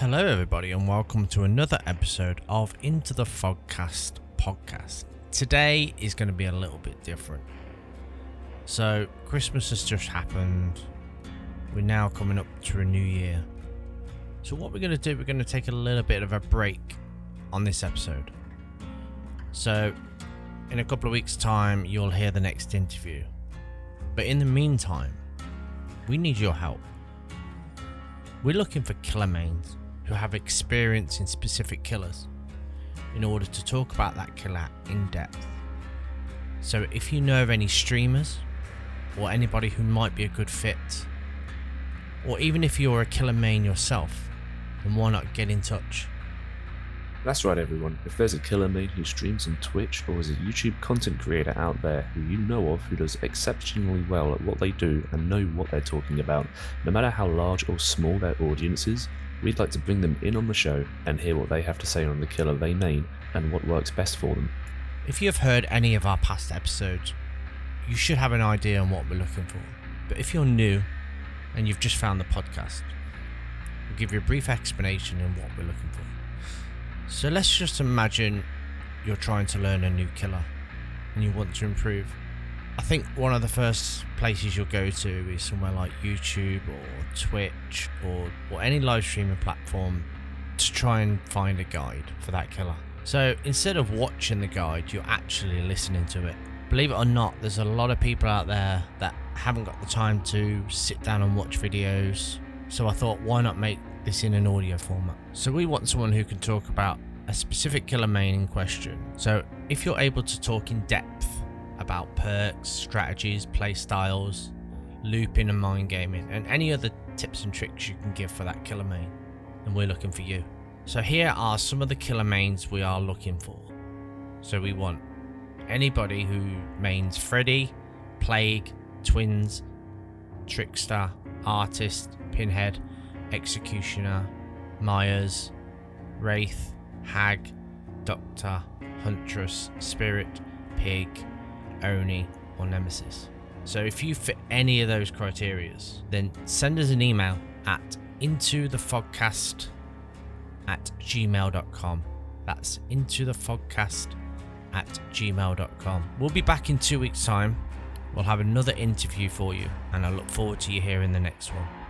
Hello, everybody, and welcome to another episode of Into the Fogcast podcast. Today is going to be a little bit different. So, Christmas has just happened. We're now coming up to a new year. So, what we're going to do, we're going to take a little bit of a break on this episode. So, in a couple of weeks' time, you'll hear the next interview. But in the meantime, we need your help. We're looking for killer mains who have experience in specific killers in order to talk about that killer in depth. So if you know of any streamers or anybody who might be a good fit, or even if you're a killer main yourself, then why not get in touch? That's right, everyone. If there's a killer main who streams on Twitch or is a YouTube content creator out there who you know of who does exceptionally well at what they do and know what they're talking about, no matter how large or small their audience is, we'd like to bring them in on the show and hear what they have to say on the killer they main and what works best for them. If you have heard any of our past episodes, you should have an idea on what we're looking for. But if you're new and you've just found the podcast, we'll give you a brief explanation on what we're looking for. So let's just imagine you're trying to learn a new killer and you want to improve. I think one of the first places you'll go to is somewhere like YouTube or Twitch or, or any live streaming platform to try and find a guide for that killer. So instead of watching the guide, you're actually listening to it. Believe it or not, there's a lot of people out there that haven't got the time to sit down and watch videos. So I thought, why not make this in an audio format? So we want someone who can talk about a specific killer main in question. So if you're able to talk in depth about perks, strategies, play styles, looping and mind gaming, and any other tips and tricks you can give for that killer main, then we're looking for you. So here are some of the killer mains we are looking for. So we want anybody who mains Freddy, Plague, Twins, Trickster, Artist, Pinhead, Executioner, Myers, Wraith, Hag, Doctor, Huntress, Spirit, Pig, Oni, or Nemesis. So if you fit any of those criterias, then send us an email at intothefogcast at gmail.com. That's intothefogcast at gmail.com. We'll be back in two weeks' time. We'll have another interview for you, and I look forward to you hearing the next one.